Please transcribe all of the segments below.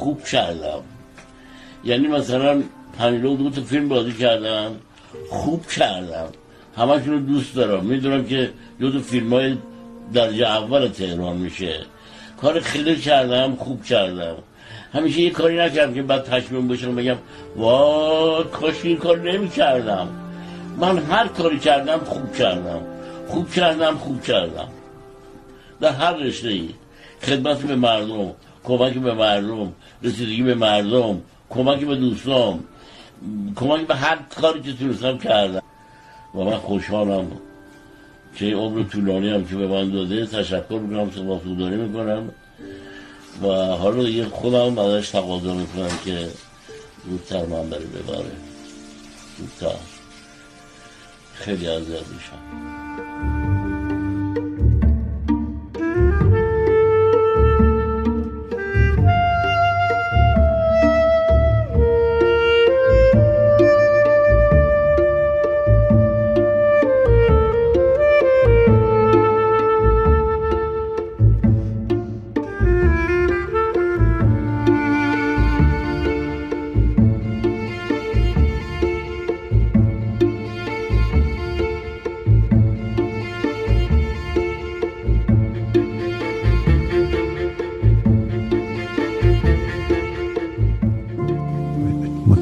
خوب کردم. یعنی مثلا پنجاه دو تا فیلم بازی کردم خوب کردم. همشون رو دوست دارم. می‌دونم که دو تا فیلم های درجه اول تهران میشه. کار خیلی کردم خوب کردم. همیشه یه کاری نکردم که بعد تشمیم بشم بگم وای کاش این کار نمی کردم من هر کاری کردم خوب کردم. خوب کردم خوب کردم. در هر رشته ای خدمت به مردم. کمک به مردم رسیدگی به مردم کمک به دوستان کمک به هر کاری که تونستم کردم و من خوشحالم که عمر طولانی هم که به من داده تشکر می‌کنم سپاسگزاری می‌کنم. و حالا دیگه خودم ازش تقاضا می‌کنم که زودتر من بره ببره. زودتر. خیلی اذیت میشم.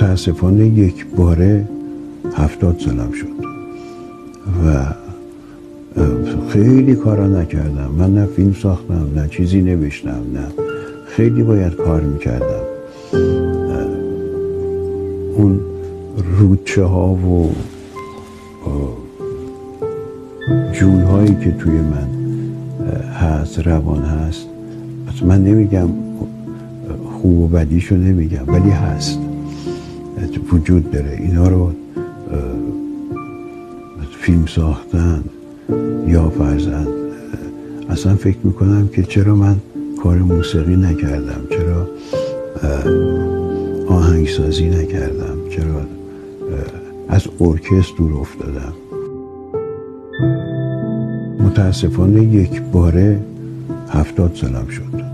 متاسفانه یک باره هفتاد سالم شد. و خیلی کارا نکردم. من نه فیلم ساختم نه چیزی نوشتم نه خیلی باید کار می‌کردم. اون رودچه ها و جون هایی که توی من هست روان هست من نمیگم خوب و بدیشو نمیگم ولی هست. وجود داره. اینا رو فیلم ساختن یا فرزن اصلا فکر می‌کنم که چرا من کار موسیقی نکردم؟ چرا آهنگسازی نکردم؟ چرا از ارکستر دور افتادم؟ متاسفانه یک باره هفتاد سالم شد.